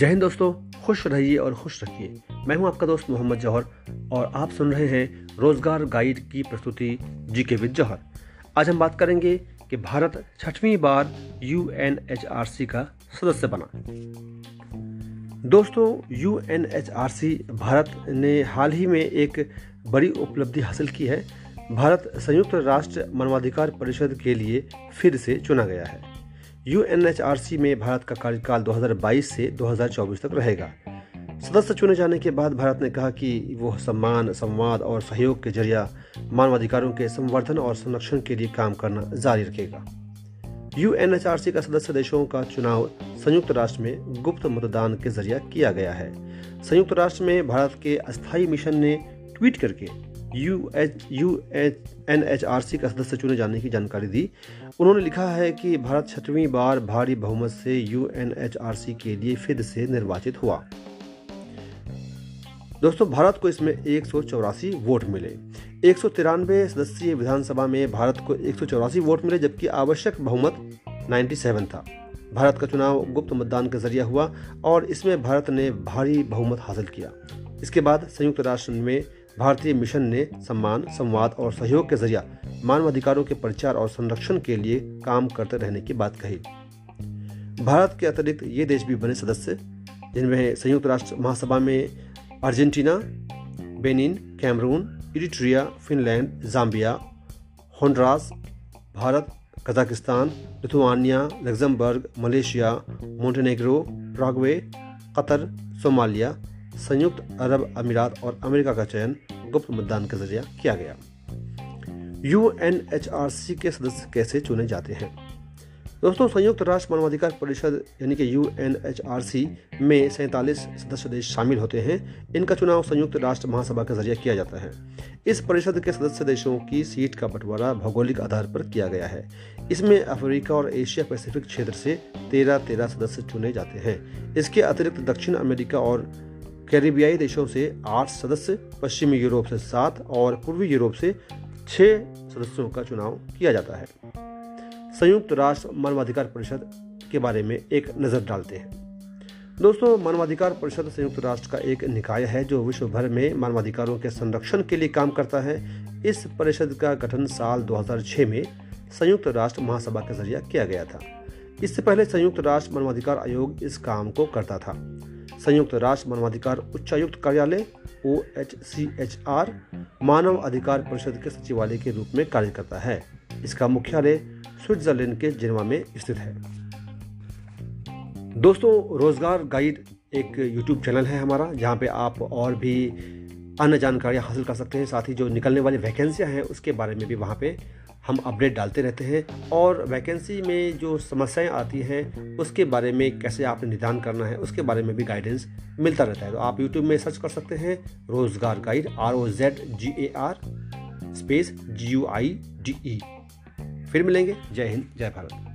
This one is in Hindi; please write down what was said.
जय हिंद दोस्तों, खुश रहिए और खुश रखिए। मैं हूँ आपका दोस्त मोहम्मद जौहर और आप सुन रहे हैं रोज़गार गाइड की प्रस्तुति जी के विद जौहर। आज हम बात करेंगे कि भारत छठवीं बार यूएनएचआरसी का सदस्य बना। दोस्तों यूएनएचआरसी भारत ने हाल ही में एक बड़ी उपलब्धि हासिल की है। भारत संयुक्त राष्ट्र मानवाधिकार परिषद के लिए फिर से चुना गया है। यूएनएचआरसी में भारत का कार्यकाल 2022 से 2024 तक रहेगा। सदस्य चुने जाने के बाद भारत ने कहा कि वो सम्मान, संवाद और सहयोग के ज़रिए मानवाधिकारों के संवर्धन और संरक्षण के लिए काम करना जारी रखेगा। यूएनएचआरसी का सदस्य देशों का चुनाव संयुक्त राष्ट्र में गुप्त मतदान के ज़रिए किया गया है। संयुक्त राष्ट्र में भारत के अस्थायी मिशन ने ट्वीट करके U H U H, N H R C का सदस्य चुने जाने की जानकारी दी। उन्होंने लिखा है कि भारत छठवीं बार भारी बहुमत से U N H R C के लिए फिर से निर्वाचित हुआ। दोस्तों, भारत को इसमें एक सौ चौरासी वोट मिले। एक सौ तिरानवे सदस्यीय विधानसभा में भारत को एक सौ चौरासी वोट मिले, जबकि आवश्यक बहुमत 97 था। भारत का चुनाव गुप्त मतदान के ज़रिए हुआ और इसमें भारत ने भारी बहुमत हासिल किया। इसके बाद संयुक्त राष्ट्र में भारतीय मिशन ने सम्मान, संवाद और सहयोग के ज़रिए मानवाधिकारों के प्रचार और संरक्षण के लिए काम करते रहने की बात कही। भारत के अतिरिक्त ये देश भी बने सदस्य, जिनमें संयुक्त राष्ट्र महासभा में Argentina, Benin, Cameroon, Eritrea, Finland, Zambia, Honduras, Bharat, Kazakhstan, Lithuania, Luxembourg, Malaysia Montenegro Paraguay, Qatar, Somalia संयुक्त अरब अमीरात और अमेरिका का चयन गुप्त मतदान के ज़रिए किया गया। यूएनएचआरसी के सदस्य कैसे चुने जाते हैं? दोस्तों, संयुक्त राष्ट्र मानवाधिकार परिषद यानी कि यू में सैंतालीस सदस्य देश शामिल होते हैं। इनका चुनाव संयुक्त राष्ट्र महासभा के ज़रिए किया जाता है। इस परिषद के सदस्य देशों की सीट का बंटवारा भौगोलिक आधार पर किया गया है। इसमें अफ्रीका और एशिया पैसिफिक क्षेत्र से तेरह तेरह सदस्य चुने जाते हैं। इसके अतिरिक्त दक्षिण अमेरिका और कैरिबियाई देशों से आठ सदस्य, पश्चिमी यूरोप से सात और पूर्वी यूरोप से छह सदस्यों का चुनाव किया जाता है। संयुक्त राष्ट्र मानवाधिकार परिषद के बारे में एक नज़र डालते हैं। दोस्तों, मानवाधिकार परिषद संयुक्त राष्ट्र का एक निकाय है जो विश्व भर में मानवाधिकारों के संरक्षण के लिए काम करता है। इस परिषद का गठन साल 2006 में संयुक्त राष्ट्र महासभा के ज़रिए किया गया था। इससे पहले संयुक्त राष्ट्र मानवाधिकार आयोग इस काम को करता था। संयुक्त राष्ट्र मानवाधिकार उच्चायुक्त कार्यालय, O H C H R, मानव अधिकार परिषद के सचिवालय के रूप में कार्य करता है। इसका मुख्यालय स्विट्जरलैंड के जिनेवा में स्थित है। दोस्तों, रोज़गार गाइड एक यूट्यूब चैनल है हमारा, जहाँ पे आप और भी अन्य जानकारियाँ हासिल कर सकते हैं। साथ ही जो निकलने वाली वैकेंसियाँ हैं, उसके बारे में भी वहाँ पे हम अपडेट डालते रहते हैं और वैकेंसी में जो समस्याएँ आती हैं, उसके बारे में कैसे आपने निदान करना है, उसके बारे में भी गाइडेंस मिलता रहता है। तो आप यूट्यूब में सर्च कर सकते हैं, रोज़गार guide R O Z G A R space G U I D E फिर मिलेंगे। जय हिंद, जय भारत।